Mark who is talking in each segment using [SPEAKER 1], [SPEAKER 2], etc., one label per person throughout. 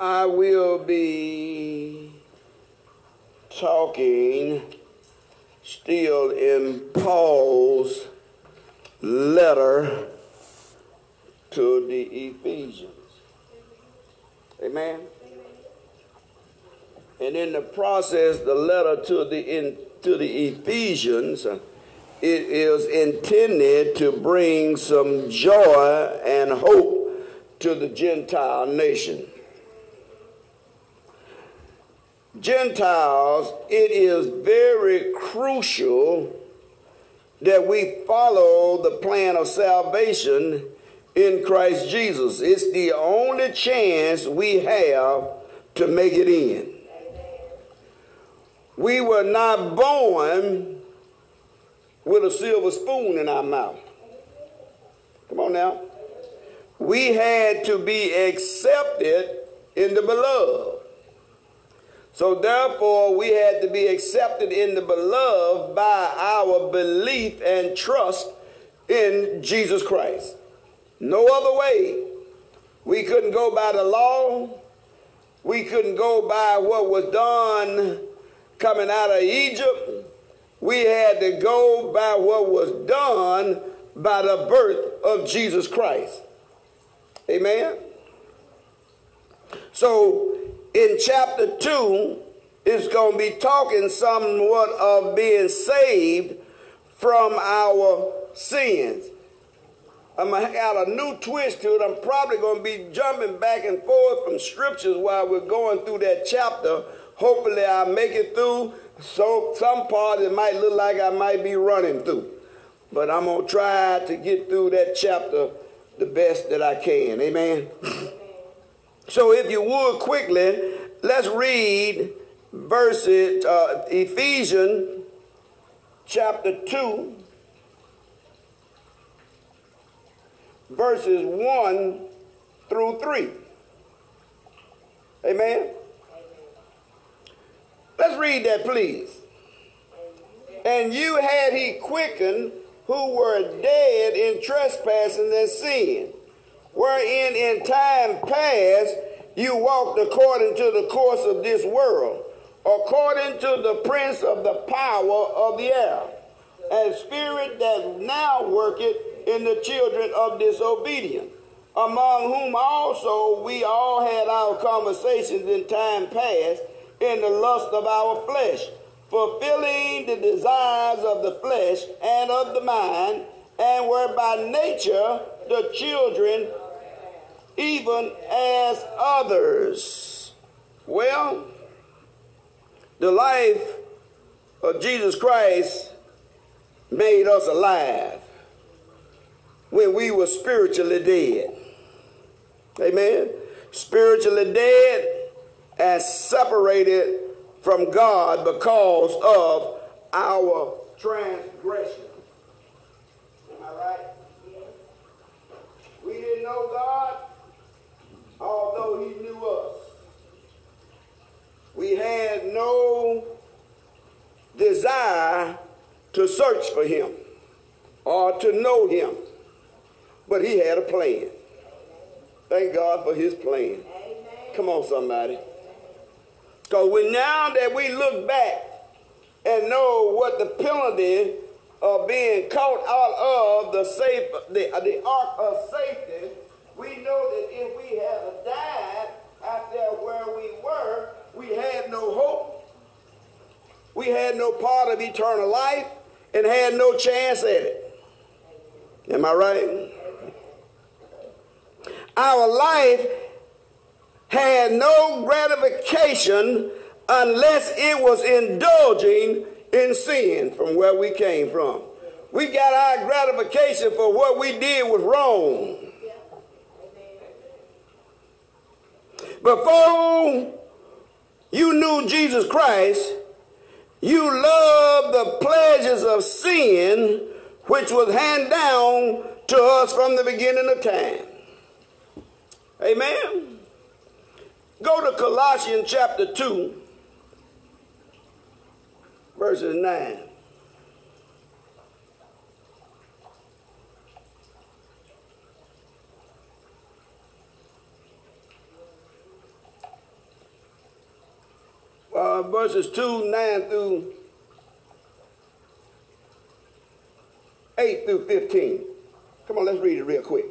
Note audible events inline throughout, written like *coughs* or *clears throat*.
[SPEAKER 1] I will be talking still in Paul's letter to the Ephesians. Amen. And in the process, the letter to the in, to the Ephesians, it is intended to bring some joy and hope to the Gentile nation. Gentiles, it is very crucial that we follow the plan of salvation in Christ Jesus. It's the only chance we have to make it in. We were not born with a silver spoon in our mouth. Come on now. We had to be accepted in the beloved. So therefore, we had to be accepted in the beloved by our belief and trust in Jesus Christ. No other way. We couldn't go by the law. We couldn't go by what was done coming out of Egypt. We had to go by what was done by the birth of Jesus Christ. Amen. So in chapter 2, it's going to be talking somewhat of being saved from our sins. I'm going to add a new twist to it. I'm probably going to be jumping back and forth from scriptures while we're going through that chapter. Hopefully, I'll make it through. So, some part it might look like I might be running through. But I'm going to try to get through that chapter the best that I can. Amen. *clears throat* So, if you would quickly, let's read verses, uh, Ephesians chapter 2, verses 1 through 3. Amen. Let's read that, please. And you had he quickened who were dead in trespassing and sin wherein in time past you walked according to the course of this world, according to the prince of the power of the air, and spirit that now worketh in the children of disobedience, among whom also we all had our conversations in time past in the lust of our flesh, fulfilling the desires of the flesh and of the mind, and were by nature the children even as others. Well, the life of Jesus Christ made us alive when we were spiritually dead. Amen. Spiritually dead and separated from God because of our transgression. I right? We didn't know God although he knew us. We had no desire to search for him or to know him, but he had a plan. Thank God for his plan. Come on, somebody. Because we, now that we look back and know what the penalty of being caught out of the safe, the, the ark of safety we know that if we had died out there where we were, we had no hope. We had no part of eternal life and had no chance at it. Am I right? Our life had no gratification unless it was indulging in sin from where we came from. We got our gratification for what we did was wrong. Before you knew Jesus Christ, you loved the pleasures of sin, which was handed down to us from the beginning of time. Amen. Go to Colossians chapter 2, verses 9. Uh, verses 2, 9 through 8 through 15. Come on, let's read it real quick.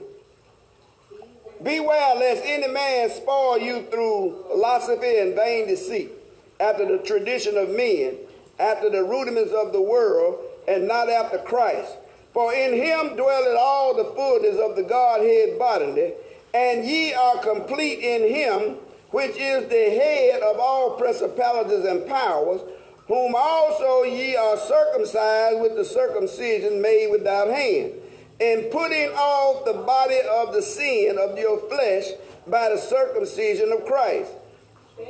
[SPEAKER 1] Beware lest any man spoil you through philosophy and vain deceit, after the tradition of men, after the rudiments of the world, and not after Christ. For in him dwelleth all the fullness of the Godhead bodily, and ye are complete in him, which is the head of all principalities and powers, whom also ye are circumcised with the circumcision made without hand and putting off the body of the sin of your flesh by the circumcision of Christ,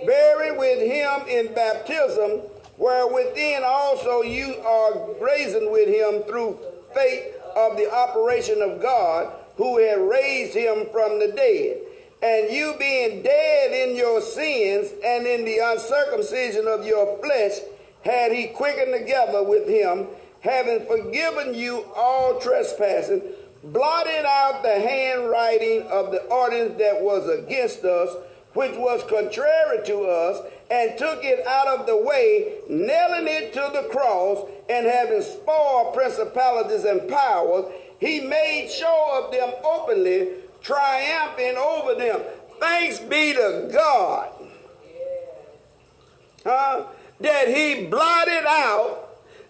[SPEAKER 1] buried with him in baptism, where within also you are brazen with him through faith of the operation of God, who had raised him from the dead. And you being dead in your sins and in the uncircumcision of your flesh, had he quickened together with him having forgiven you all trespasses, blotted out the handwriting of the ordinance that was against us, which was contrary to us, and took it out of the way, nailing it to the cross, and having spoiled principalities and powers, he made show of them openly, triumphing over them. Thanks be to God. Huh? That he blotted out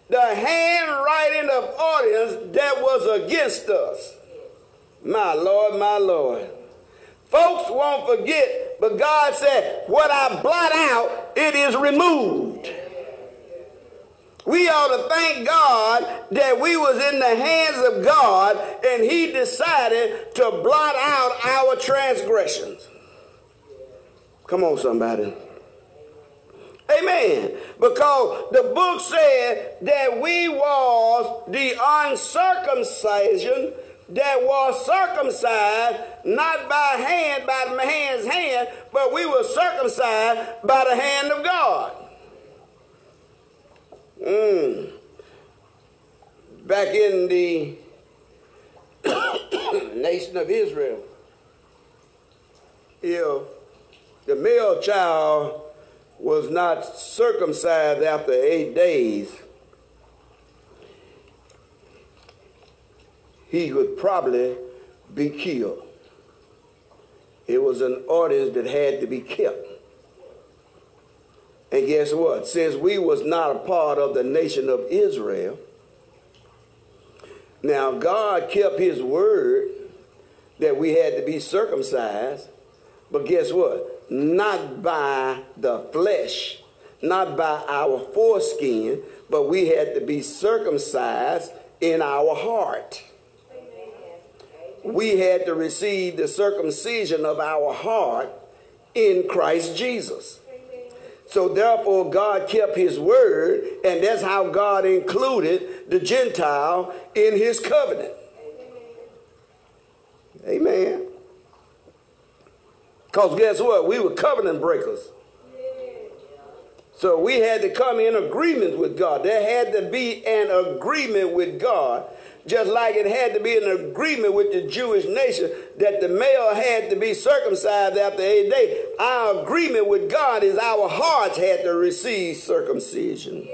[SPEAKER 1] the handwriting of audience that was against us. My Lord, my Lord. Folks won't forget, but God said, What I blot out, it is removed. We ought to thank God that we was in the hands of God and he decided to blot out our transgressions. Come on, somebody. Amen. Because the book said that we was the uncircumcision that was circumcised not by hand, by man's hand, but we were circumcised by the hand of God. Mm. Back in the *coughs* nation of Israel, if the male child was not circumcised after eight days, he would probably be killed. It was an ordinance that had to be kept. And guess what? Since we was not a part of the nation of Israel, now God kept his word that we had to be circumcised, but guess what? not by the flesh, not by our foreskin, but we had to be circumcised in our heart. We had to receive the circumcision of our heart in Christ Jesus. So therefore, God kept his word, and that's how God included the Gentile in his covenant. Amen. Because guess what? We were covenant breakers. So we had to come in agreement with God. There had to be an agreement with God, just like it had to be an agreement with the Jewish nation that the male had to be circumcised after eight days. Our agreement with God is our hearts had to receive circumcision.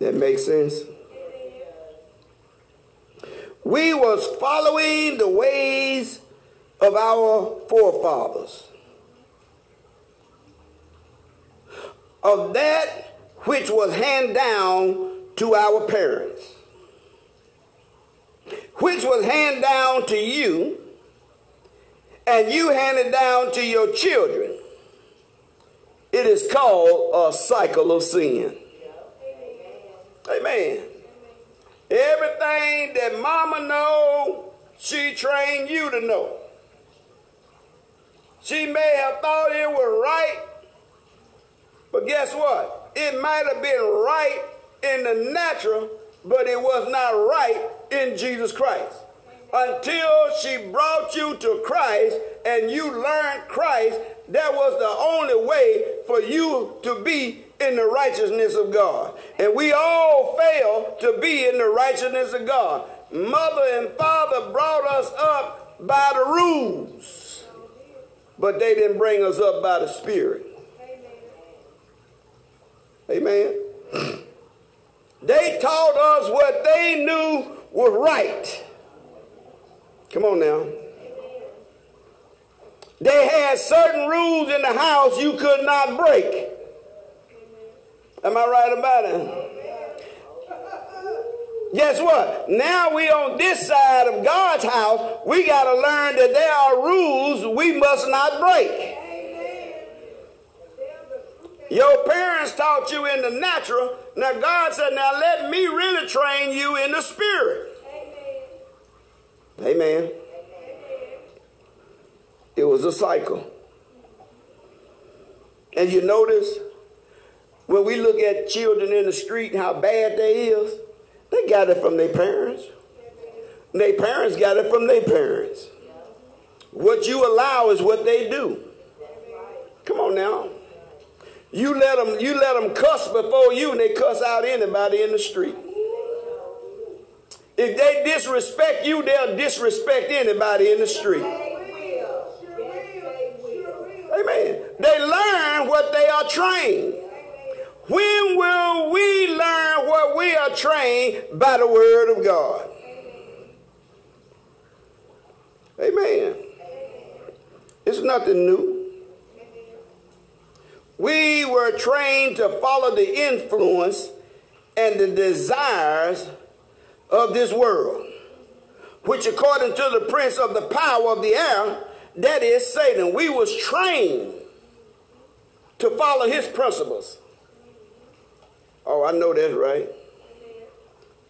[SPEAKER 1] That makes sense? We was following the ways of our forefathers. Of that which was handed down to our parents. Which was handed down to you, and you handed down to your children. It is called a cycle of sin. Amen. Everything that mama know, she trained you to know. She may have thought it was right, but guess what? It might have been right in the natural, but it was not right in Jesus Christ. Until she brought you to Christ and you learned Christ, that was the only way for you to be in the righteousness of God. And we all fail to be in the righteousness of God. Mother and father brought us up by the rules. but they didn't bring us up by the Spirit. Amen. *clears throat* They taught us what they knew was right. Come on now. They had certain rules in the house you could not break. Am I right about it? Guess what? Now we on this side of God's house, we got to learn that there are rules we must not break. Your parents taught you in the natural. Now God said, now let me really train you in the spirit. Amen. Amen. It was a cycle. And you notice when we look at children in the street and how bad they is, they got it from their parents. Their parents got it from their parents. What you allow is what they do. Come on now. You let them, you let them cuss before you and they cuss out anybody in the street. If they disrespect you, they'll disrespect anybody in the street. Amen. They learn what they are trained. When will we learn what we are trained by the Word of God? Amen. It's nothing new. We were trained to follow the influence and the desires of this world, which according to the prince of the power of the air, that is Satan, we was trained to follow his principles. Oh, I know that's right.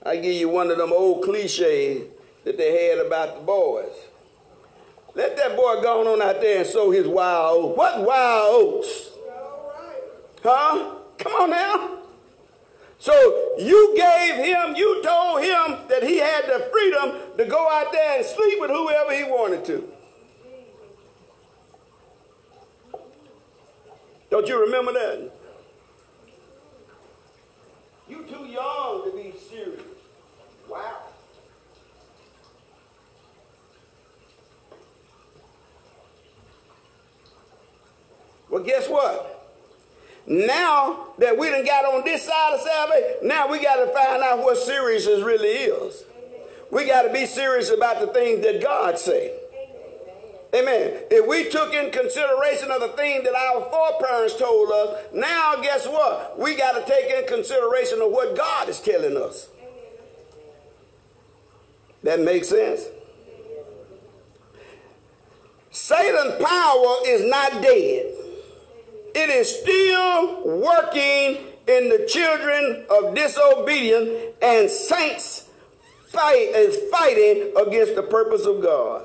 [SPEAKER 1] I give you one of them old cliches that they had about the boys. Let that boy go on out there and sow his wild oats. What wild oats? Huh? Come on now. So you gave him, you told him that he had the freedom to go out there and sleep with whoever he wanted to. Don't you remember that? You too young to be serious. Wow. Well, guess what? Now that we done got on this side of salvation, now we got to find out what seriousness really is. We got to be serious about the things that God said. Amen. If we took in consideration of the things that our foreparents told us, now guess what? We got to take in consideration of what God is telling us. That makes sense? Satan's power is not dead. It is still working in the children of disobedience and saints fight is fighting against the purpose of God.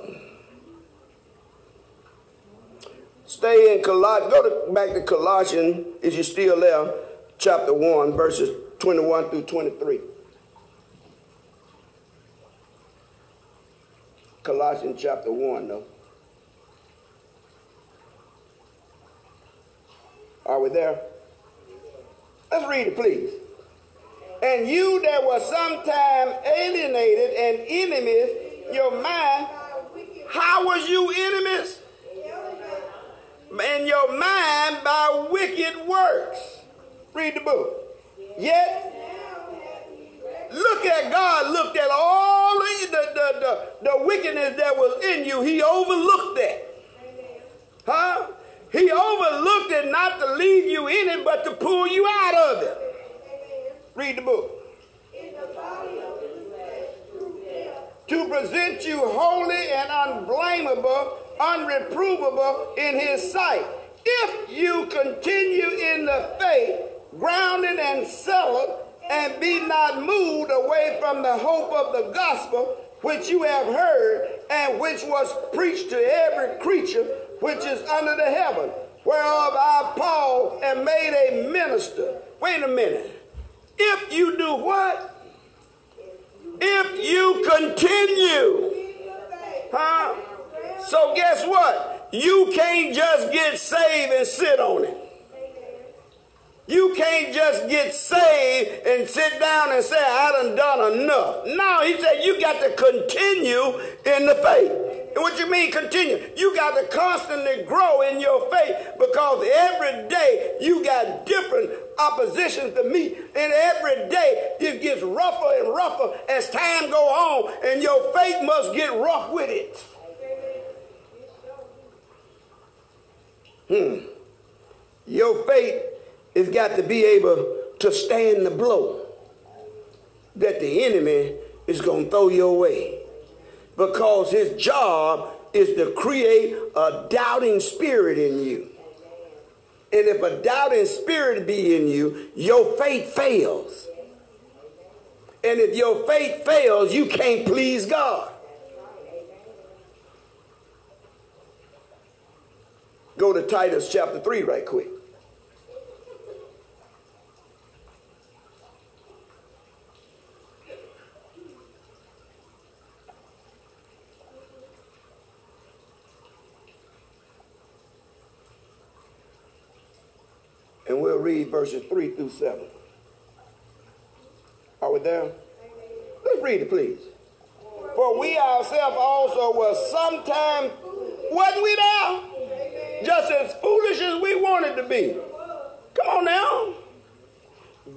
[SPEAKER 1] Stay in Colossians. Go to, back to Colossians, if you're still there, chapter 1, verses 21 through 23. Colossians chapter 1, though. Are we there? Let's read it, please. And you that were sometime alienated and enemies, your mind, how was you enemies? in your mind by wicked works. Read the book. Yet, look at God, looked at all the, the, the, the, wickedness that was in you. He overlooked that. Huh? He overlooked it not to leave you in it, but to pull you out of it. Read the book. To present you holy and unblameable unreprovable in his sight. If you continue in the faith, grounded and settled, and be not moved away from the hope of the gospel which you have heard, and which was preached to every creature which is under the heaven, whereof I, Paul, am made a minister. Wait a minute. If you do what? If you continue, huh? So guess what? You can't just get saved and sit on it. You can't just get saved and sit down and say, I done done enough. No, he said you got to continue in the faith. And what you mean continue? You got to constantly grow in your faith because every day you got different oppositions to meet. And every day it gets rougher and rougher as time go on and your faith must get rough with it. Hmm. Your faith has got to be able to stand the blow that the enemy is going to throw your way. Because his job is to create a doubting spirit in you. And if a doubting spirit be in you, your faith fails. And if your faith fails, you can't please God. Go to Titus chapter 3 right quick. Read verses 3 through 7. Are we there? Let's read it, please. For we ourselves also were sometime, wasn't we there? Just as foolish as we wanted to be. Come on now.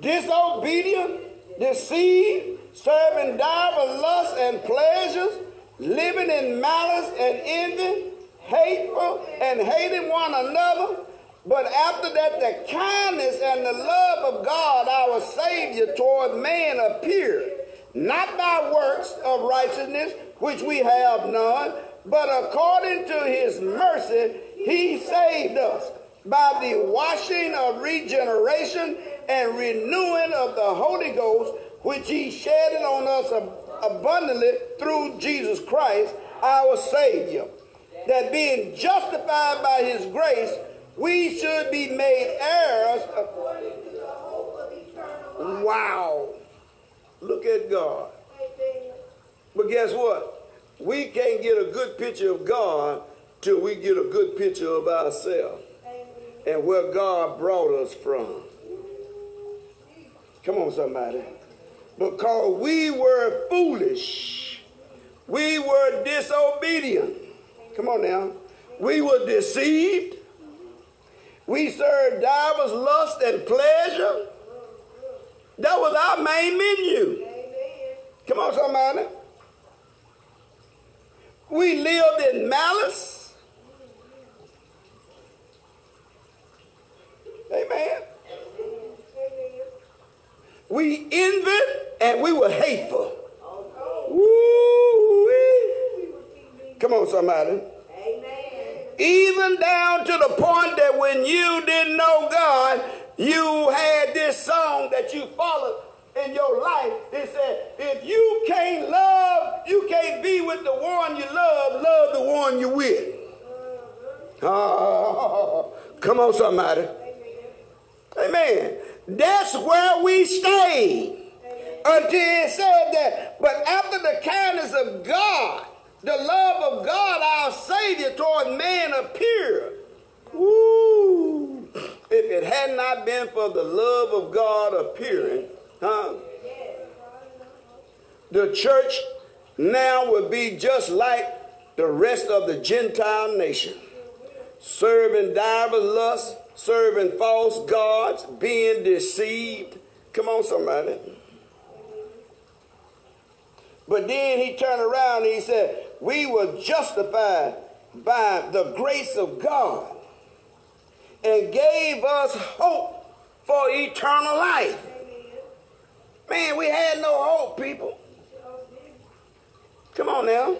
[SPEAKER 1] Disobedient, deceived, serving divers lusts and pleasures, living in malice and envy, hateful and hating one another. But after that, the kindness and the love of God, our Savior, toward man appeared, not by works of righteousness, which we have none, but according to his mercy, he saved us by the washing of regeneration and renewing of the Holy Ghost, which he shedded on us abundantly through Jesus Christ, our Savior, that being justified by his grace, we should be made heirs according to the hope of. Wow. Look at God. But guess what? We can't get a good picture of God till we get a good picture of ourselves and where God brought us from. Come on, somebody. Because we were foolish, we were disobedient. Come on now. We were deceived. We served divers lust and pleasure. That was our main menu. Come on, somebody. We lived in malice. Amen. We envied and we were hateful. Woo-wee. Come on, somebody. Even down to the point that when you didn't know God, you had this song that you followed in your life. It said, if you can't love, you can't be with the one you love, love the one you're with. Oh, come on, somebody. Amen. That's where we stayed until it said that. But after the kindness of God, the love of God, our Savior, toward man appeared. Woo! If it had not been for the love of God appearing, huh? The church now would be just like the rest of the Gentile nation, serving divers lusts, serving false gods, being deceived. Come on, somebody. But then he turned around and he said, We were justified by the grace of God and gave us hope for eternal life. Man, we had no hope, people. Come on now.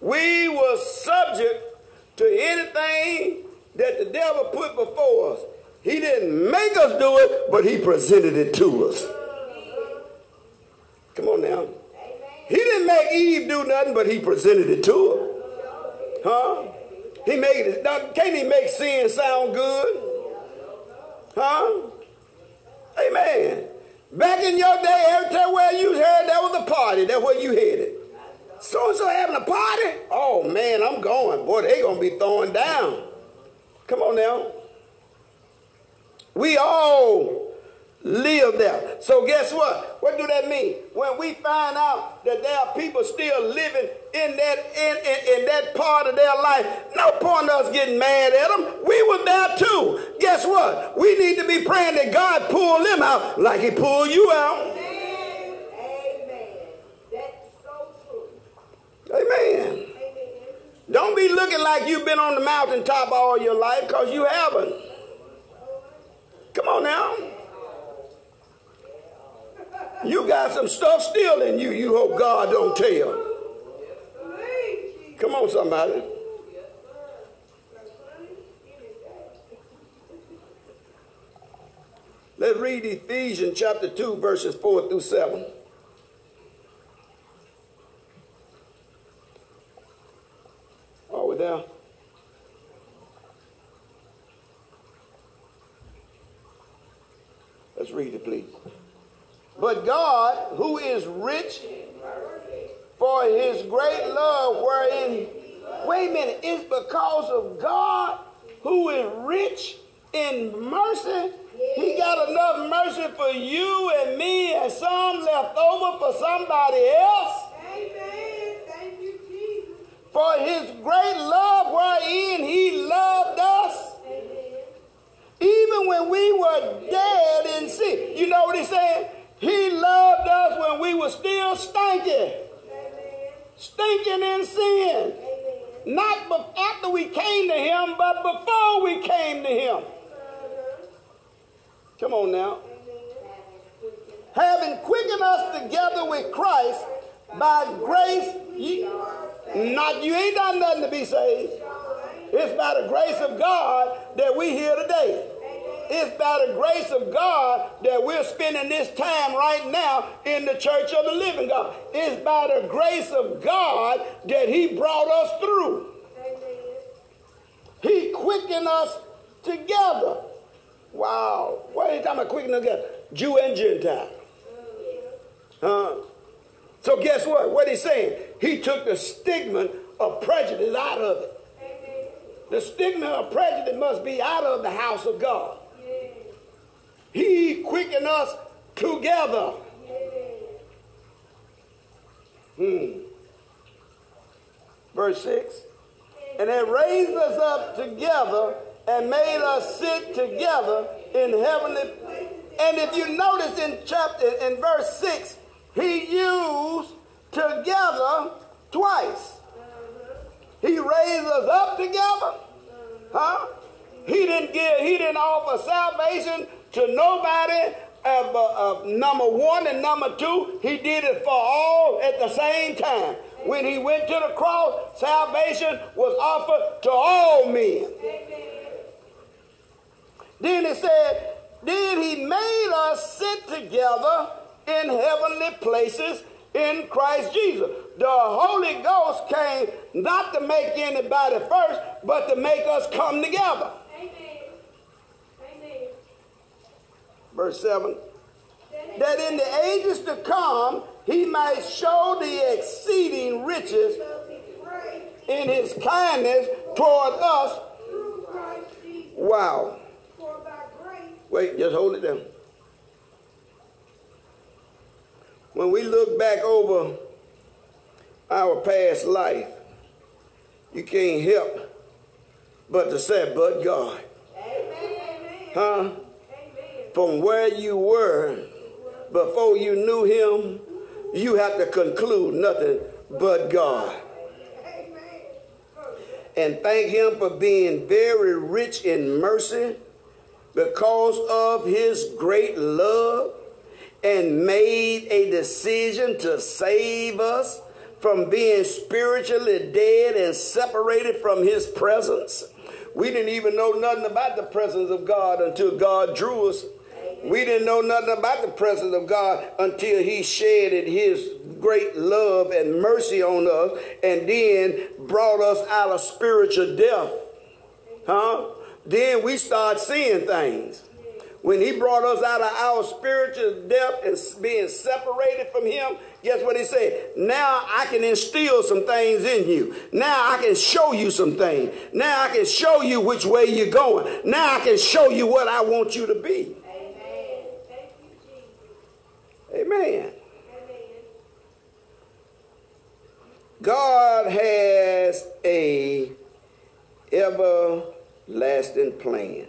[SPEAKER 1] We were subject to anything that the devil put before us. He didn't make us do it, but he presented it to us. Come on now. He didn't make Eve do nothing, but he presented it to her. Huh? He made it. Can't he make sin sound good? Huh? Amen. Back in your day, every time where you heard that was a party, that's where you headed. So and so having a party? Oh man, I'm going. Boy, they gonna be throwing down. Come on now. We all live there. So guess what? What do that mean? When we find out that there are people still living in that in, in, in that part of their life, no point us getting mad at them. We were there too. Guess what? We need to be praying that God pull them out like He pulled you out.
[SPEAKER 2] Amen. Amen. That's so true.
[SPEAKER 1] Amen.
[SPEAKER 2] Amen.
[SPEAKER 1] Don't be looking like you've been on the mountaintop all your life because you haven't. Come on now. You got some stuff still in you you hope God don't tell. Come on, somebody. Let's read Ephesians chapter 2, verses 4 through 7. Are we there? Let's read it, please. But God, who is rich for his great love, wherein, wait a minute, it's because of God who is rich in mercy. He got enough mercy for you and me and some left over for somebody else.
[SPEAKER 2] Amen. Thank you, Jesus.
[SPEAKER 1] For his great love, wherein he loved us,
[SPEAKER 2] Amen.
[SPEAKER 1] even when we were dead in sin. You know what he's saying? He loved us when we were still stinking, stinking in sin. Not after we came to him, but before we came to him. Come on now. Having quickened us together with Christ by grace, ye, not you ain't done nothing to be saved. It's by the grace of God that we here today. It's by the grace of God that we're spending this time right now in the church of the living God. It's by the grace of God that He brought us through. He quickened us together. Wow. What are you talking about quickening together? Jew and Gentile. Huh? So guess what? What he's saying? He took the stigma of prejudice out of it. The stigma of prejudice must be out of the house of God. He quickened us together. Hmm. Verse 6. And it raised us up together and made us sit together in heavenly. And if you notice in chapter in verse 6, he used together twice. He raised us up together. Huh? He didn't give, he didn't offer salvation to nobody. Uh, uh, number one and number two, he did it for all at the same time. When he went to the cross, salvation was offered to all men. Then he said, Then he made us sit together in heavenly places in Christ Jesus. The Holy Ghost came not to make anybody first, but to make us come together.
[SPEAKER 2] Amen. Amen.
[SPEAKER 1] Verse 7 That in the ages to come he might show the exceeding riches
[SPEAKER 2] Of his grace
[SPEAKER 1] in his kindness toward us.
[SPEAKER 2] through Christ Jesus.
[SPEAKER 1] Wow.
[SPEAKER 2] For by grace
[SPEAKER 1] Wait, just hold it down. When we look back over our past life, you can't help but to say, but God.
[SPEAKER 2] Amen.
[SPEAKER 1] Huh? From where you were before you knew him, you have to conclude nothing but God. And thank him for being very rich in mercy because of his great love and made a decision to save us from being spiritually dead and separated from his presence. We didn't even know nothing about the presence of God until God drew us. We didn't know nothing about the presence of God until he shedded his great love and mercy on us and then brought us out of spiritual death. Huh? Then we start seeing things. When he brought us out of our spiritual death and being separated from him, guess what he said? Now I can instill some things in you. Now I can show you some things. Now I can show you which way you're going. Now I can show you what I want you to be.
[SPEAKER 2] Amen. God
[SPEAKER 1] has
[SPEAKER 2] a
[SPEAKER 1] everlasting plan.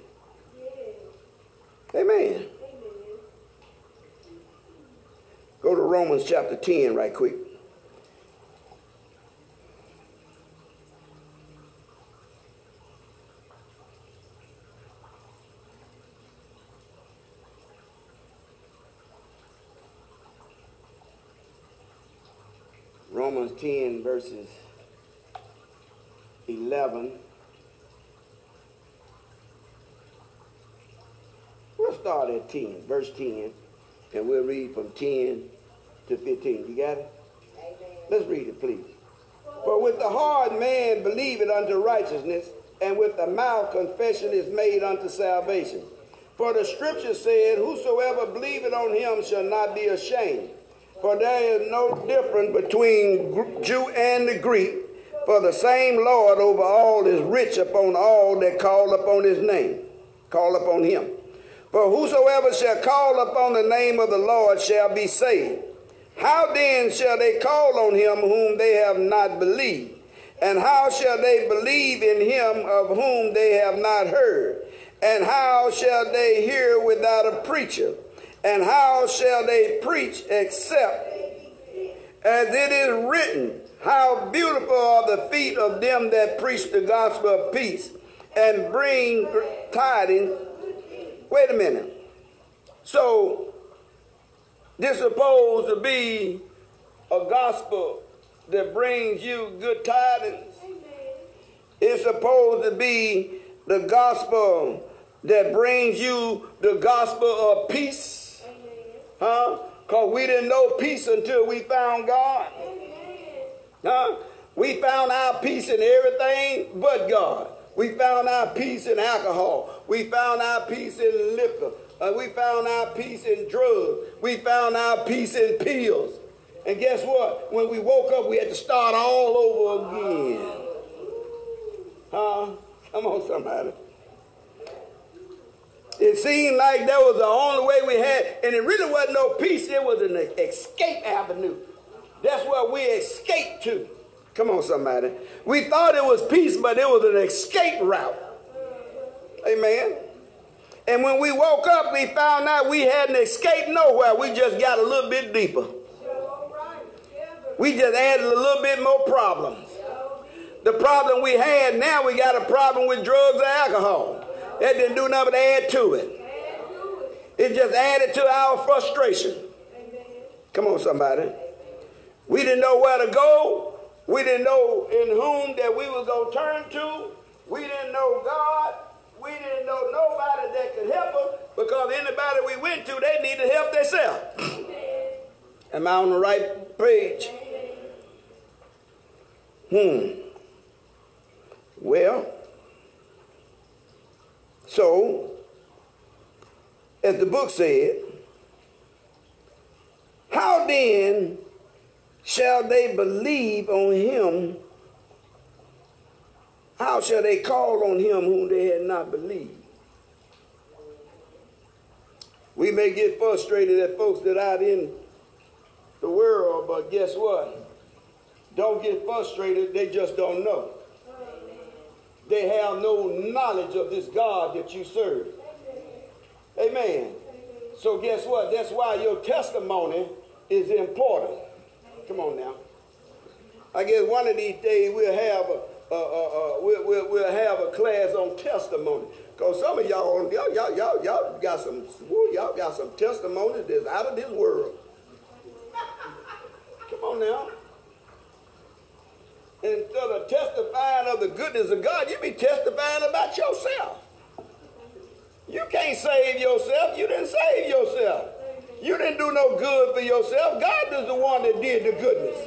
[SPEAKER 1] Amen. Go to Romans chapter 10 right quick. Romans 10 verses 11. We'll start at 10, verse 10, and we'll read from 10 to 15. You got it? Let's read it, please. For with the heart man believeth unto righteousness, and with the mouth confession is made unto salvation. For the scripture said, Whosoever believeth on him shall not be ashamed. For there is no difference between Jew and the Greek, for the same Lord over all is rich upon all that call upon his name. Call upon him. For whosoever shall call upon the name of the Lord shall be saved. How then shall they call on him whom they have not believed? And how shall they believe in him of whom they have not heard? And how shall they hear without a preacher? And how shall they preach except as it is written, How beautiful are the feet of them that preach the gospel of peace and bring tidings. Wait a minute. So, this supposed to be a gospel that brings you good tidings. It's supposed to be the gospel that brings you the gospel of peace. Huh? Because we didn't know peace until we found God. Huh? We found our peace in everything but God. We found our peace in alcohol. We found our peace in liquor. Uh, we found our peace in drugs. We found our peace in pills. And guess what? When we woke up, we had to start all over again. Huh? Come on, somebody. It seemed like that was the only way we had, and it really wasn't no peace. It was an escape avenue. That's where we escaped to. Come on, somebody. We thought it was peace, but it was an escape route. Amen. And when we woke up, we found out we hadn't escaped nowhere. We just got a little bit deeper. We just added a little bit more problems. The problem we had now, we got a problem with drugs and alcohol. That didn't do nothing but add to it. It just added to our frustration. Come on, somebody. We didn't know where to go. We didn't know in whom that we was going to turn to. We didn't know God. We didn't know nobody that could help us because anybody we went to, they needed help themselves. Am I on the right page? Hmm. Well, so, as the book said, how then shall they believe on him? How shall they call on him whom they had not believed? We may get frustrated at folks that out in the world, but guess what? Don't get frustrated, they just don't know. They have no knowledge of this God that you serve. Amen. So guess what? That's why your testimony is important. Come on now. I guess one of these days we'll have a, we'll, we'll, we'll have a class on testimony. Cause some of y'all, y'all, y'all, y'all, y'all got some, y'all got some testimonies that's out of this world. Come on now instead of testifying of the goodness of God, you be testifying about yourself. You can't save yourself. You didn't save yourself. You didn't do no good for yourself. God is the one that did the goodness.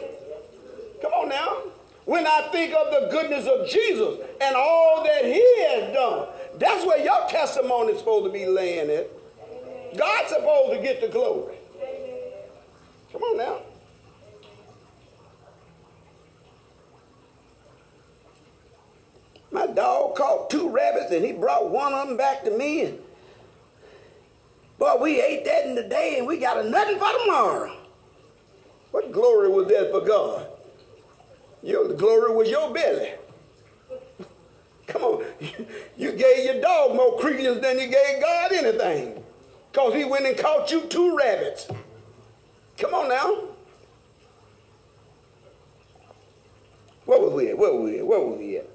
[SPEAKER 1] Come on now. When I think of the goodness of Jesus and all that he has done, that's where your testimony is supposed to be laying it. God's supposed to get the glory. Come on now. My dog caught two rabbits and he brought one of them back to me. And boy, we ate that in the day and we got a nothing for tomorrow. What glory was that for God? Your glory was your belly. Come on. *laughs* You gave your dog more credence than you gave God anything. Because he went and caught you two rabbits. Come on now. What was we at? What was we at? What we at?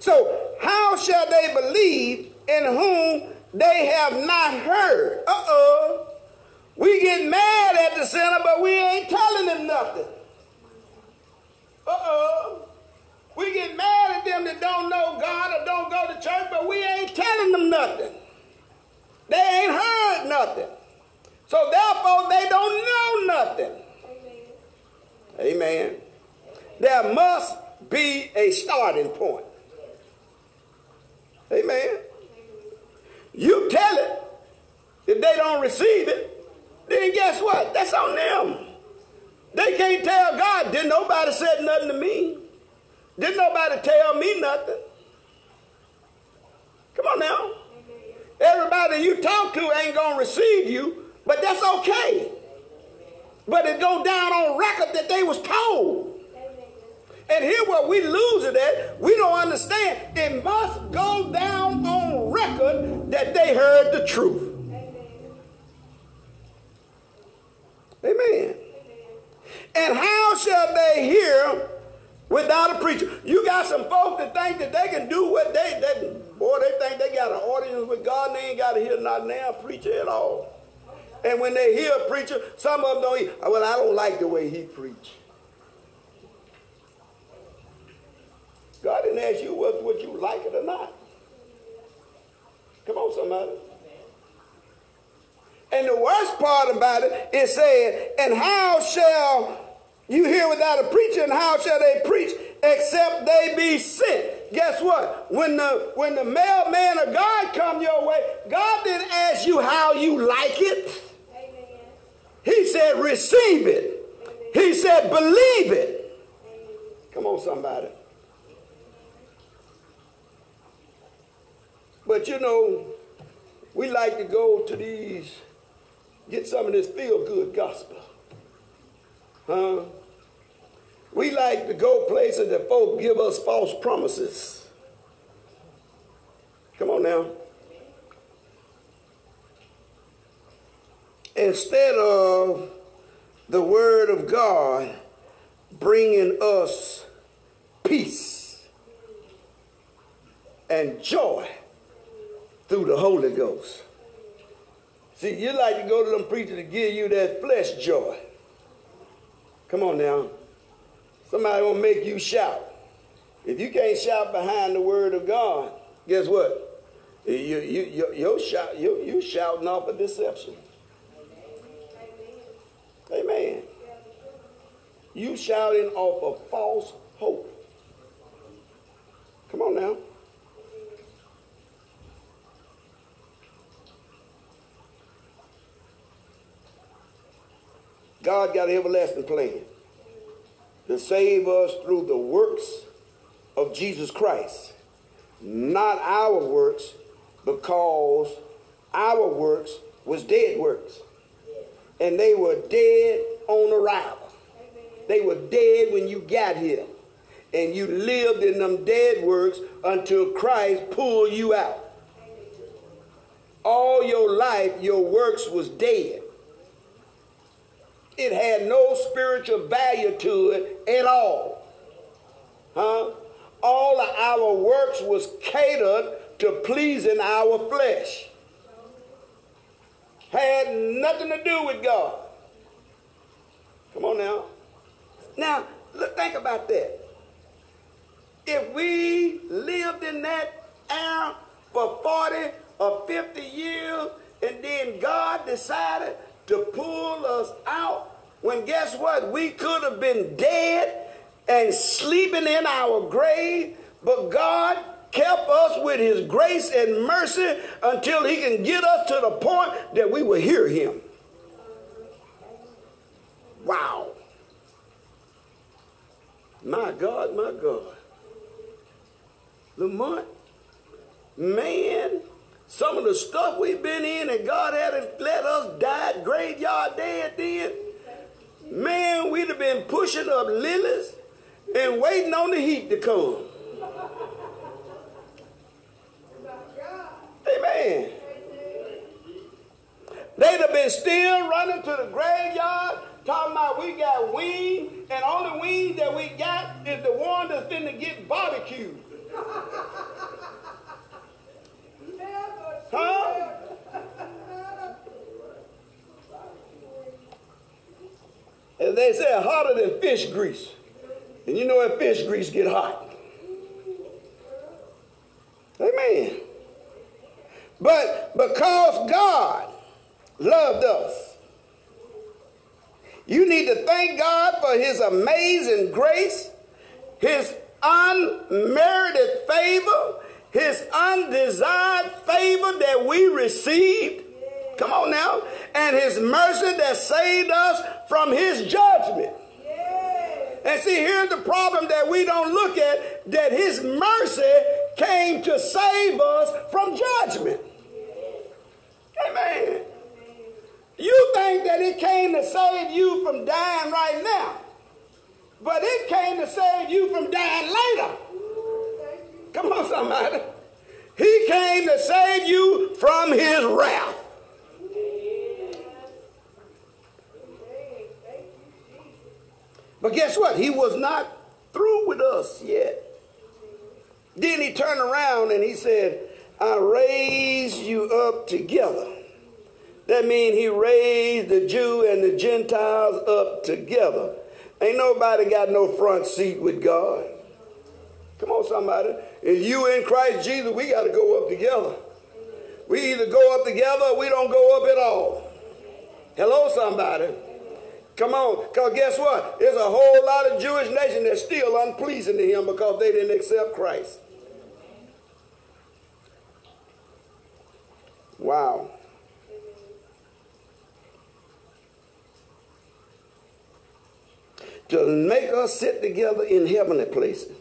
[SPEAKER 1] So, how shall they believe in whom they have not heard? Uh oh. We get mad at the sinner, but we ain't telling them nothing. Uh oh. We get mad at them that don't know God or don't go to church, but we ain't telling them nothing. They ain't heard nothing. So therefore, they don't know nothing. Amen. Amen. There must be a starting point. Amen. You tell it. If they don't receive it, then guess what? That's on them. They can't tell God, didn't nobody said nothing to me. Didn't nobody tell me nothing. Come on now. Everybody you talk to ain't going to receive you, but that's okay. But it go down on record that they was told. And here where we lose it at, we don't understand. It must go down on record that they heard the truth. Amen. And how shall they hear without a preacher? You got some folks that think that they can do what they, they boy, they think they got an audience with God and they ain't got to hear not now preacher at all. And when they hear a preacher, some of them don't, hear, well, I don't like the way he preach. Ask you whether would you like it or not. Come on, somebody. And the worst part about it is saying, and how shall you hear without a preacher, and how shall they preach except they be sent? Guess what? When the when the mailman of God come your way, God didn't ask you how you like it. Amen. He said, receive it. Amen. He said, believe it. Amen. Come on, somebody. But you know, we like to go to these get some of this feel good gospel. Huh? We like to go places that folk give us false promises. Come on now. Instead of the word of God bringing us peace and joy through the Holy Ghost. See, you like to go to them preachers to give you that flesh joy. Come on now. Somebody will make you shout. If you can't shout behind the word of God, guess what? You, you, you, you, shout, you, you shouting off a deception. Amen. You shouting off a false hope. Come on now. God got an everlasting plan to save us through the works of Jesus Christ, not our works, because our works was dead works. And they were dead on arrival. They were dead when you got here. And you lived in them dead works until Christ pulled you out. All your life, your works was dead it had no spiritual value to it at all. Huh? All of our works was catered to pleasing our flesh. Had nothing to do with God. Come on now. Now, look, think about that. If we lived in that era for 40 or 50 years, and then God decided to pull us out when guess what? We could have been dead and sleeping in our grave, but God kept us with his grace and mercy until he can get us to the point that we will hear him. Wow. My God, my God. Lamont, man, some of the stuff we've been in and God hadn't let us die graveyard dead then. Man, we'd have been pushing up lilies and waiting on the heat to come. Amen. They'd have been still running to the graveyard, talking about we got wings, and only wings that we got is the one that's finna get barbecued. Huh? As they say, hotter than fish grease. And you know if fish grease get hot. Amen. But because God loved us, you need to thank God for his amazing grace, his unmerited favor, his undesired favor that we received. Come on now. And his mercy that saved us from his judgment. And see, here's the problem that we don't look at that his mercy came to save us from judgment. Amen. You think that it came to save you from dying right now, but it came to save you from dying later. Come on, somebody. He came to save you from his wrath. But guess what? He was not through with us yet. Then he turned around and he said, I raised you up together. That means he raised the Jew and the Gentiles up together. Ain't nobody got no front seat with God. Come on, somebody. If you in Christ Jesus, we got to go up together. We either go up together or we don't go up at all. Hello, somebody. Come on, because guess what? There's a whole lot of Jewish nation that's still unpleasing to him because they didn't accept Christ. Wow. To make us sit together in heavenly places.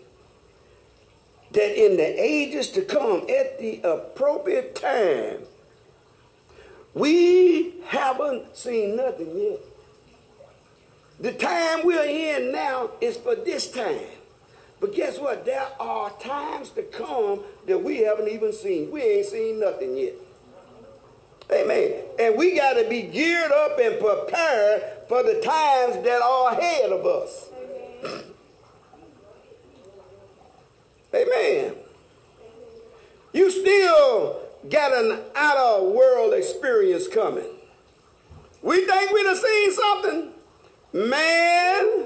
[SPEAKER 1] That in the ages to come, at the appropriate time, we haven't seen nothing yet. The time we're in now is for this time. But guess what? There are times to come that we haven't even seen. We ain't seen nothing yet. Amen. And we got to be geared up and prepared for the times that are ahead of us. Amen. You still got an outer world experience coming. We think we done seen something. Man,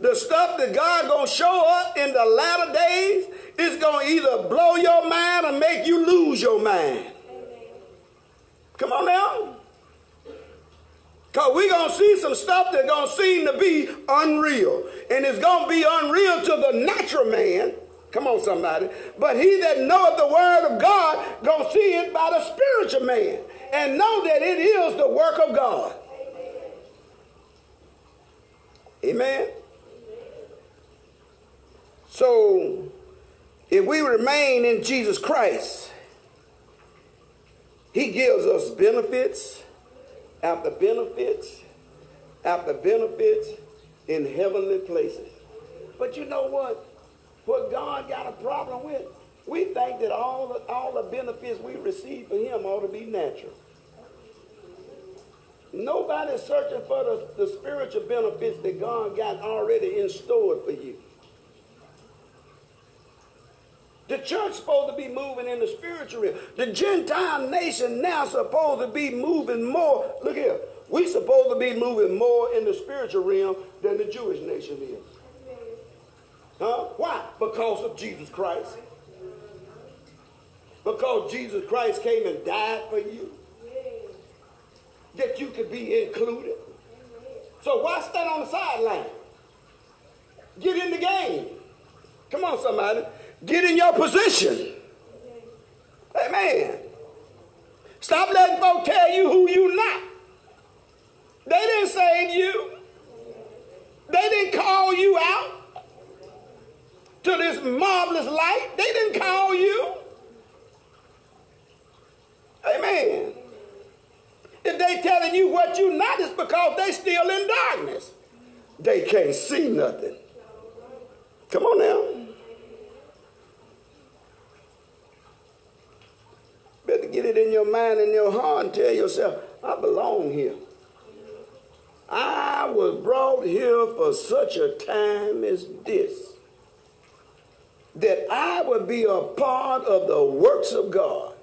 [SPEAKER 1] the stuff that God gonna show up in the latter days is gonna either blow your mind or make you lose your mind. Come on now. Because we're going to see some stuff that's going to seem to be unreal. And it's going to be unreal to the natural man. Come on, somebody. But he that knoweth the word of God going to see it by the spiritual man. And know that it is the work of God. Amen. So, if we remain in Jesus Christ, He gives us benefits after benefits after benefits in heavenly places. But you know what? What God got a problem with? We think that all the, all the benefits we receive from Him ought to be natural. Nobody's searching for the, the spiritual benefits that God got already in store for you. The church supposed to be moving in the spiritual realm. The Gentile nation now supposed to be moving more. Look here. We supposed to be moving more in the spiritual realm than the Jewish nation is. Huh? Why? Because of Jesus Christ. Because Jesus Christ came and died for you. That you could be included. So why stand on the sideline? Get in the game. Come on, somebody. Get in your position. Amen. Stop letting folks tell you who you not. They didn't save you. They didn't call you out to this marvelous light. They didn't call you. Amen. If they telling you what you not, it's because they still in darkness. They can't see nothing. Come on now. Better get it in your mind and your heart and tell yourself, I belong here. I was brought here for such a time as this. That I would be a part of the works of God.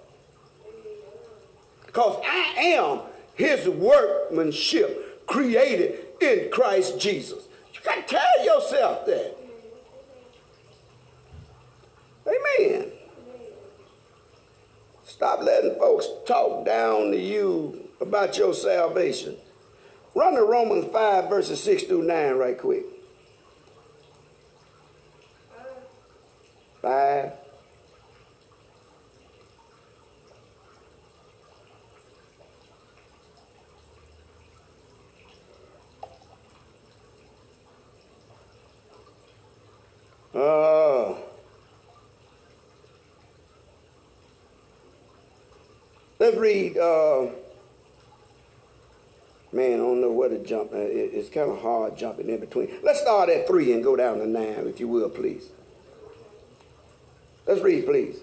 [SPEAKER 1] Because I am his workmanship created in Christ Jesus. You got to tell yourself that. Amen. Stop letting folks talk down to you about your salvation. Run to Romans 5, verses 6 through 9, right quick. 5. Oh. Let's read. Uh, man, I don't know where to jump. Uh, it's kind of hard jumping in between. Let's start at three and go down to nine, if you will, please. Let's read, please.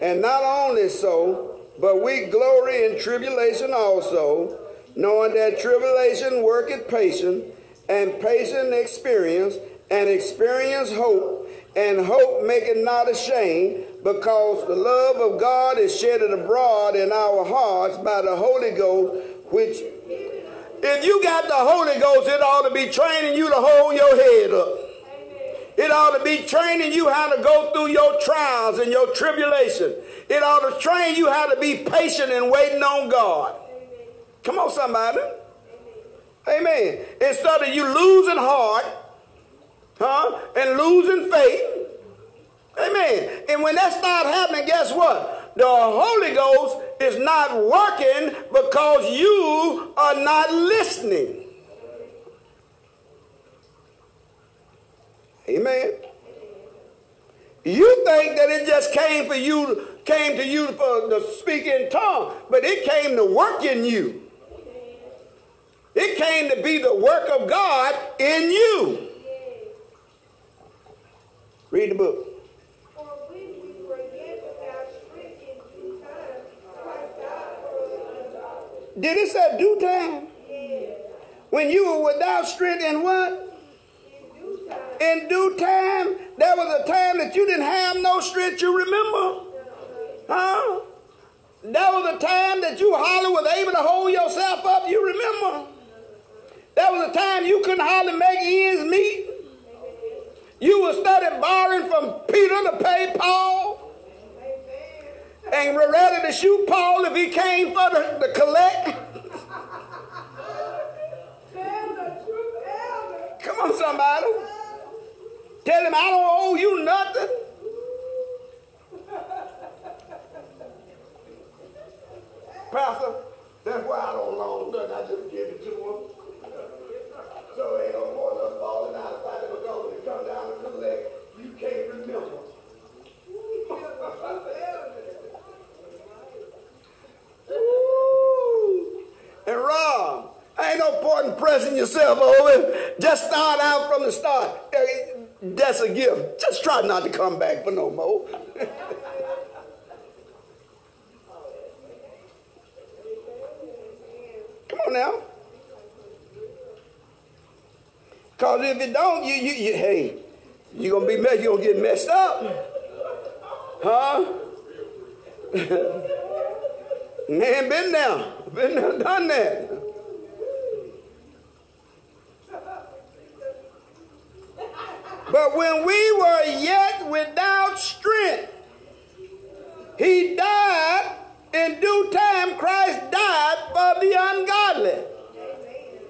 [SPEAKER 1] And not only so, but we glory in tribulation also, knowing that tribulation worketh patience, and patience experience, and experience hope, and hope maketh not ashamed, because the love of God is shedded abroad in our hearts by the Holy Ghost, which if you got the Holy Ghost, it ought to be training you to hold your head up. It ought to be training you how to go through your trials and your tribulation. It ought to train you how to be patient and waiting on God. Come on, somebody. Amen. Instead of you losing heart, huh, and losing faith. Amen. And when that starts happening, guess what? The Holy Ghost is not working because you are not listening. Amen. You think that it just came for you, came to you for the speak in tongue, but it came to work in you. It came to be the work of God in you. Read the book.
[SPEAKER 2] For when we were yet without strength in due time, Christ died the book.
[SPEAKER 1] Did it say due time? When you were without strength in what?
[SPEAKER 2] In due time,
[SPEAKER 1] In due time, there was a time that you didn't have no strength, you remember? Huh? There was a time that you hardly was able to hold yourself up, you remember? There was a time you couldn't hardly make ends meet. You were studying borrowing from Peter to pay Paul. And were ready to shoot Paul if he came for the, the collect. Come on, somebody. Tell him I don't owe you nothing. Pastor, that's why I don't loan nothing. I just give it to him. So ain't no more of us falling out of it because when it come down to collect, you can't remember. Ooh. And Rob, ain't no point in pressing yourself over. Just start out from the start. That's a gift. Just try not to come back for no more. *laughs* come on now. Cause if you don't, you, you, you hey, you gonna be messed. You gonna get messed up, huh? *laughs* Man, been there, been there, done that. But when we were yet without strength, he died in due time. Christ died for the ungodly.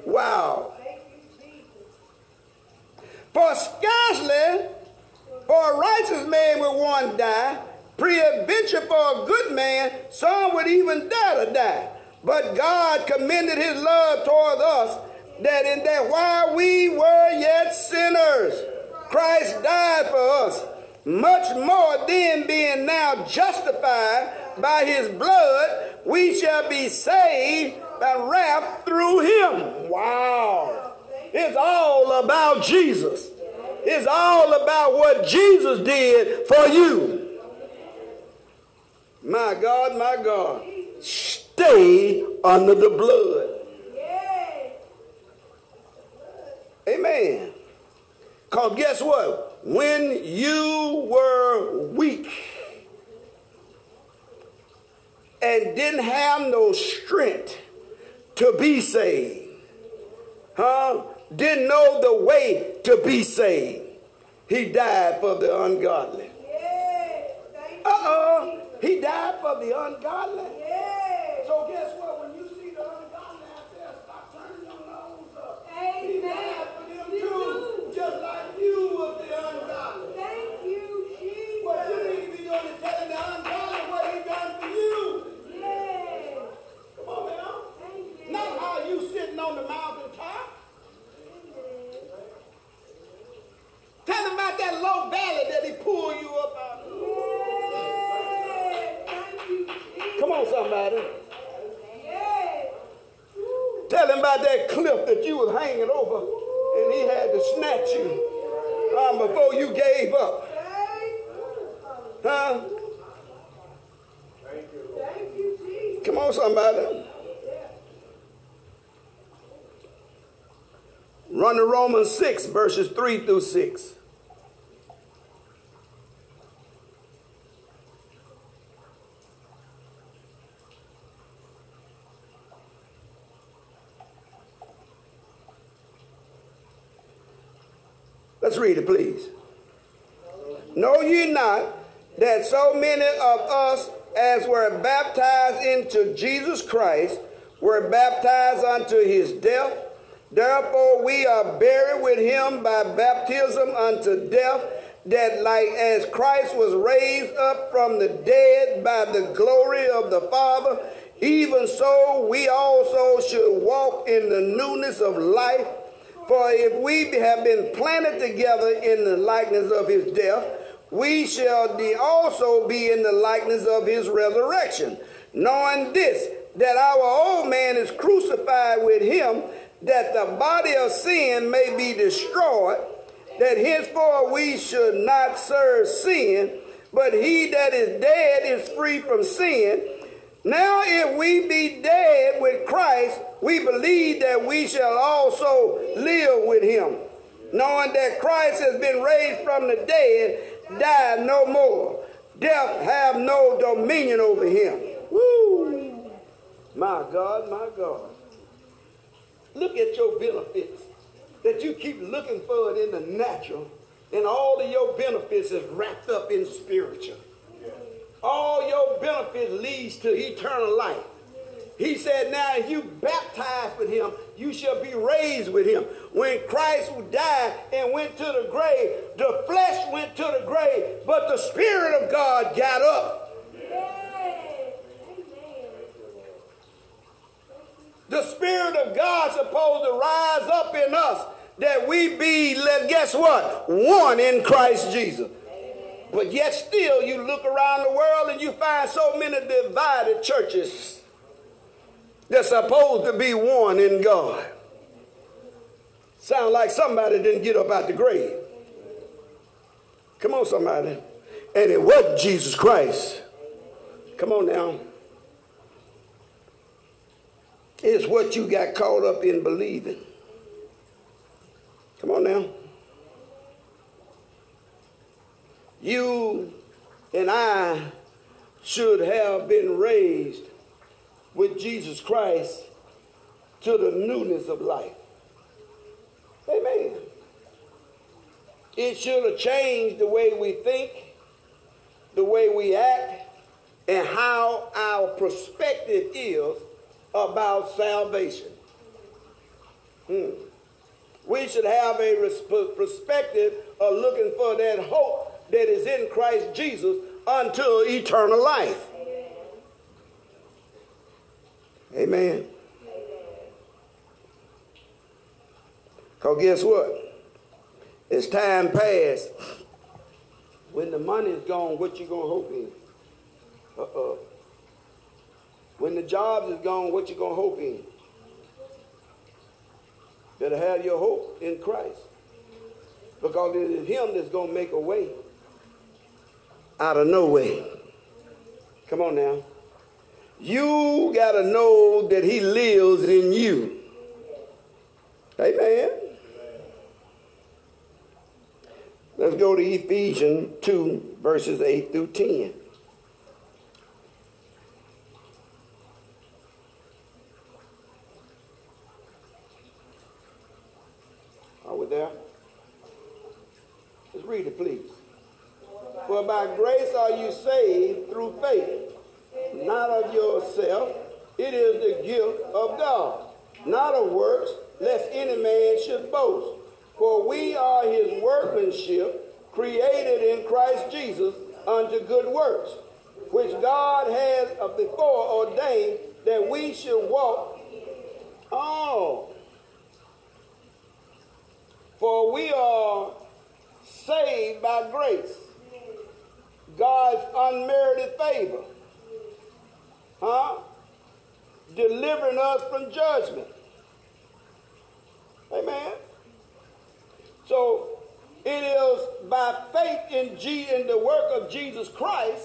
[SPEAKER 1] Wow. For scarcely for a righteous man would one die, peradventure for a good man, some would even dare to die. But God commended his love toward us, that in that while we were yet sinners, Christ died for us. Much more then being now justified by his blood, we shall be saved by wrath through him. Wow. It's all about Jesus. It's all about what Jesus did for you. My God, my God. Stay under the blood. Amen. Because guess what? When you were weak and didn't have no strength to be saved, huh? Didn't know the way to be saved, he died for the ungodly. Uh oh, he died for the ungodly.
[SPEAKER 2] Yes.
[SPEAKER 1] So guess what? When you see the ungodly out there, stop turning your nose up. He
[SPEAKER 2] Amen.
[SPEAKER 1] died for them too, just like you was the ungodly.
[SPEAKER 2] Thank you,
[SPEAKER 1] What you
[SPEAKER 2] Jesus.
[SPEAKER 1] need to be doing is telling the ungodly what he done for you.
[SPEAKER 2] Yes.
[SPEAKER 1] Come on, man.
[SPEAKER 2] Thank you.
[SPEAKER 1] Not how you sitting on the mountaintop. Tell him about that low valley that he pulled you up out of.
[SPEAKER 2] Yes. Thank you, Jesus.
[SPEAKER 1] Come on, somebody.
[SPEAKER 2] Yes. Woo.
[SPEAKER 1] Tell him about that cliff that you was hanging over and he had to snatch you um, before you gave up. Huh?
[SPEAKER 2] Thank you.
[SPEAKER 1] Come on, somebody. Run to Romans 6, verses 3 through 6. Let's read it, please. Know ye not that so many of us as were baptized into Jesus Christ were baptized unto his death? Therefore we are buried with him by baptism unto death, that like as Christ was raised up from the dead by the glory of the Father, even so we also should walk in the newness of life. For if we have been planted together in the likeness of his death, we shall also be in the likeness of his resurrection, knowing this, that our old man is crucified with him, that the body of sin may be destroyed, that henceforth we should not serve sin, but he that is dead is free from sin. Now, if we be dead with Christ, we believe that we shall also live with him, knowing that Christ has been raised from the dead, died no more. Death have no dominion over him. Woo! My God, my God. Look at your benefits that you keep looking for it in the natural, and all of your benefits is wrapped up in spiritual. All your benefits leads to eternal life. He said, Now, if you baptize with him, you shall be raised with him. When Christ died and went to the grave, the flesh went to the grave, but the Spirit of God got up. The Spirit of God supposed to rise up in us that we be, guess what? One in Christ Jesus. But yet still you look around the world and you find so many divided churches that's supposed to be one in God. Sound like somebody didn't get up out the grave. Come on, somebody. And it wasn't Jesus Christ. Come on now. It's what you got caught up in believing. Come on now. You and I should have been raised with Jesus Christ to the newness of life. Amen. It should have changed the way we think, the way we act, and how our perspective is about salvation. Hmm. We should have a perspective of looking for that hope that is in Christ Jesus until eternal life. Amen. Because guess what? As time passed, when the money is gone, what you gonna hope in? Uh-uh. When the jobs is gone, what you gonna hope in? Better have your hope in Christ. Because it is him that's going to make a way out of no way. Come on now. You got to know that he lives in you. Amen. Let's go to Ephesians 2, verses 8 through 10. Are we there? Let's read it, please. For by grace are you saved through faith, not of yourself. It is the gift of God, not of works, lest any man should boast. For we are his workmanship, created in Christ Jesus unto good works, which God has before ordained that we should walk. Oh. For we are saved by grace, God's unmerited favor. Huh? Delivering us from judgment. Amen. So it is by faith in, G, in the work of Jesus Christ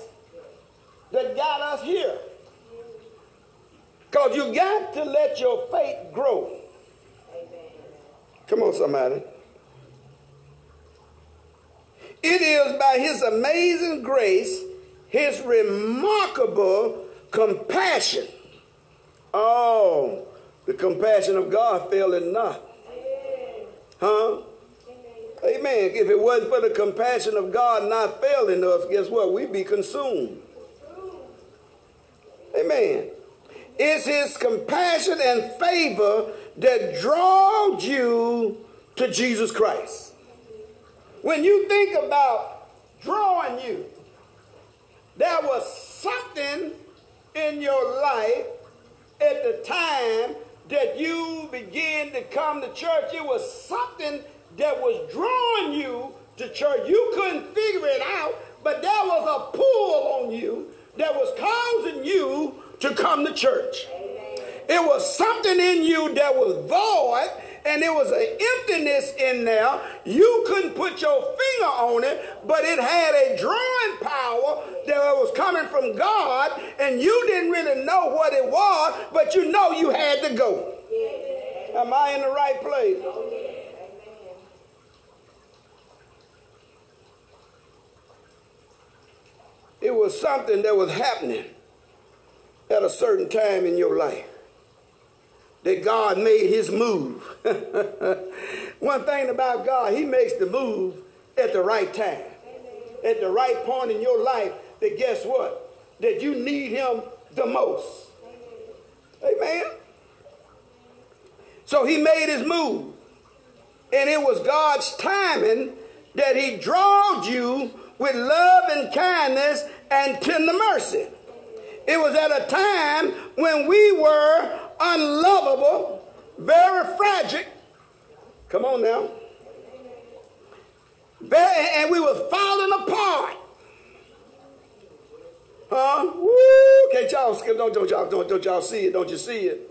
[SPEAKER 1] that got us here. Because you got to let your faith grow. Come on, somebody. It is by his amazing grace, his remarkable compassion. Oh, the compassion of God failing not. Huh? Amen. If it wasn't for the compassion of God not failing us, guess what? We'd be consumed. Amen. It's his compassion and favor that draws you to Jesus Christ. When you think about drawing you, there was something in your life at the time that you began to come to church. It was something that was drawing you to church. You couldn't figure it out, but there was a pull on you that was causing you to come to church. It was something in you that was void and there was an emptiness in there. You couldn't put your finger on it, but it had a drawing power that was coming from God, and you didn't really know what it was, but you know you had to go. Am I in the right place? It was something that was happening at a certain time in your life that God made his move. *laughs* One thing about God, he makes the move at the right time, at the right point in your life that guess what? That you need him the most. Amen. So he made his move. And it was God's timing that he drawed you with love and kindness and tender mercy. It was at a time when we were unlovable, very fragile. Come on now. And we was falling apart. Huh? Woo! Can't y'all, don't, don't, y'all, don't, don't y'all see it? Don't you see it?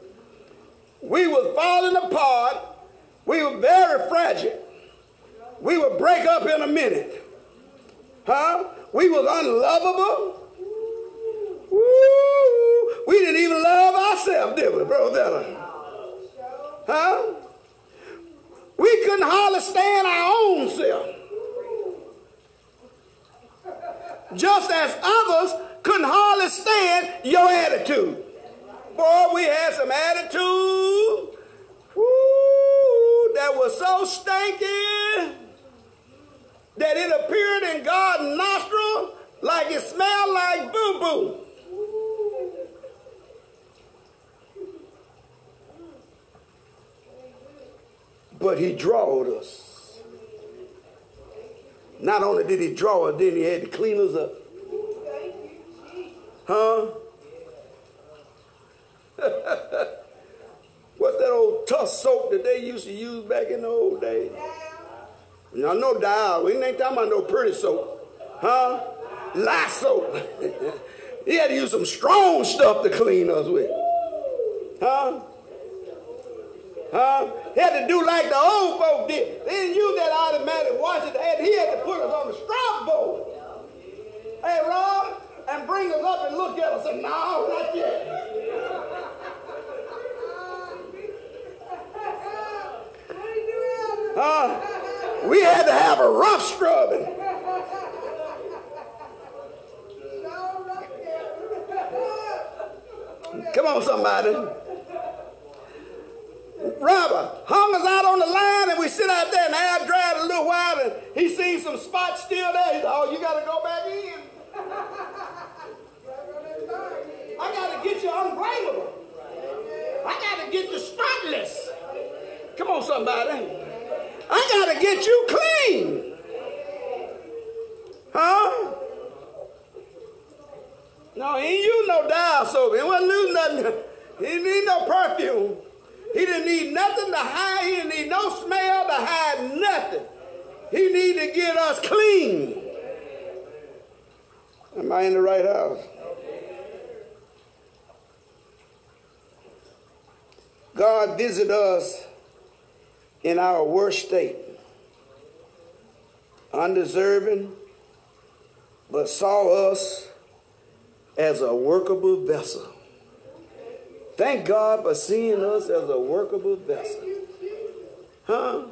[SPEAKER 1] We was falling apart. We were very fragile. We would break up in a minute. Huh? We was unlovable. Woo! We didn't even love ourselves, did we, brother? Huh? We couldn't hardly stand our own self. Just as others couldn't hardly stand your attitude. Boy, we had some attitude. Woo, that was so stinky that it appeared in God's nostril like it smelled like boo boo. But he drawed us. Not only did he draw us, then he had to clean us up. Huh? *laughs* What's that old tough soap that they used to use back in the old days? No, no dial. We ain't talking about no pretty soap. Huh? Lye soap. *laughs* he had to use some strong stuff to clean us with. Huh? Huh? He had to do like the old folk did. They didn't use that automatic washing And He had to put us on the strap board. Hey, Rob, and bring us up and look at us and no, not yet. Huh? We had to have a rough scrubbing. Come on, somebody. Robert hung us out on the line, and we sit out there and air dried a little while, and he seen some spots still there. He said, "Oh, you got to go back in." I got to get you unbreakable. I got to get you spotless. Come on, somebody. I got to get you clean. Huh? No, he ain't use no dial soap. He wasn't losing nothing. *laughs* He need no perfume. He didn't need nothing to hide. He didn't need no smell to hide nothing. He needed to get us clean. Am I in the right house? God visit us in our worst state, undeserving, but saw us as a workable vessel. Thank God for seeing us as a workable vessel. Huh?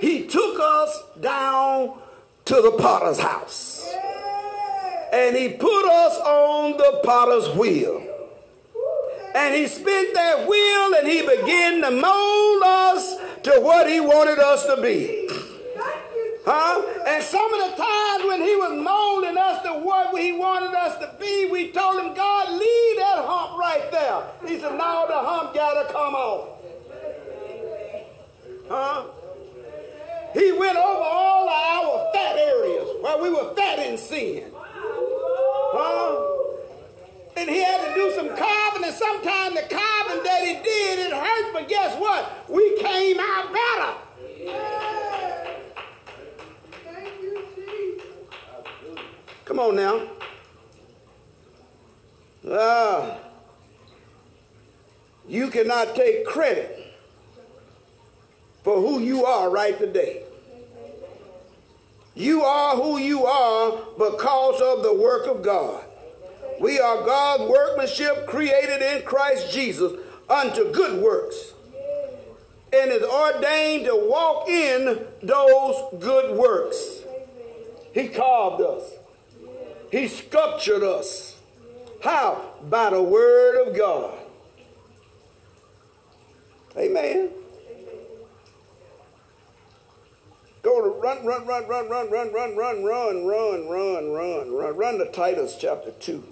[SPEAKER 1] He took us down to the potter's house. And he put us on the potter's wheel. And he spent that wheel and he began to mold us to what he wanted us to be. Huh? And some of the times when he was molding us to what he wanted us to be, we told him, God, leave that hump right there. He said, now the hump got to come off. Huh? He went over all our fat areas where we were fat in sin. Huh? And he had to do some carving, and sometimes the carving that he did, it hurt, but guess what? We came out better. Come on now. Ah. You cannot take credit for who you are right today. You are who you are because of the work of God. We are God's workmanship created in Christ Jesus unto good works and is ordained to walk in those good works. He carved us. He sculptured us. How? By the word of God. Amen. Go to run, run, run, run, run, run, run, run, run, run, run, run, run, run to Titus chapter 2.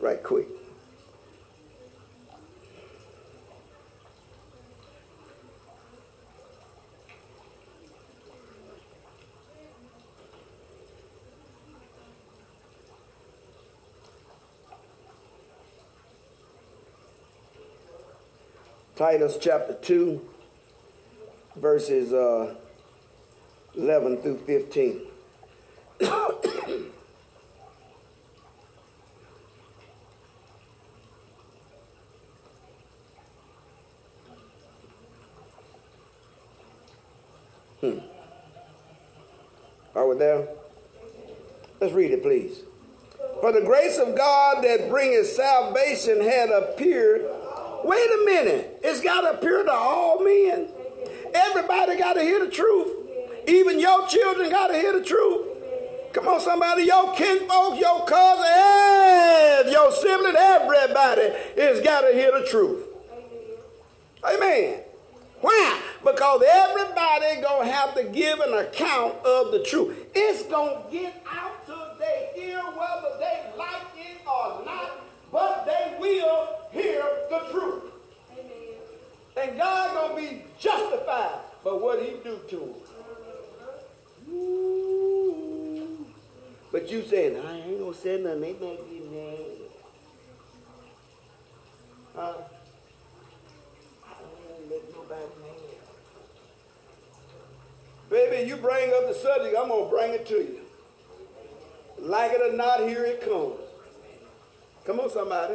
[SPEAKER 1] Right quick. Titus chapter 2, verses uh, 11 through 15. hmm. Are we there? Let's read it, please. For the grace of God that bringeth salvation had appeared Wait a minute. It's got to appear to all men. Everybody got to hear the truth. Even your children got to hear the truth. Come on, somebody, your kinfolk, oh, your cousin, your sibling, everybody has got to hear the truth. Amen. Why? Because everybody gonna have to give an account of the truth. It's gonna get out to they hear whether they like it or not, but they will hear the truth. Amen. And God gonna be justified by what he do to them. Ooh. Mm-hmm. But you saying, I ain't gonna say nothing, they might get mad. Huh? I don't let nobody mad. Baby, you bring up the subject, I'm gonna bring it to you. Like it or not, here it comes. Come on, somebody.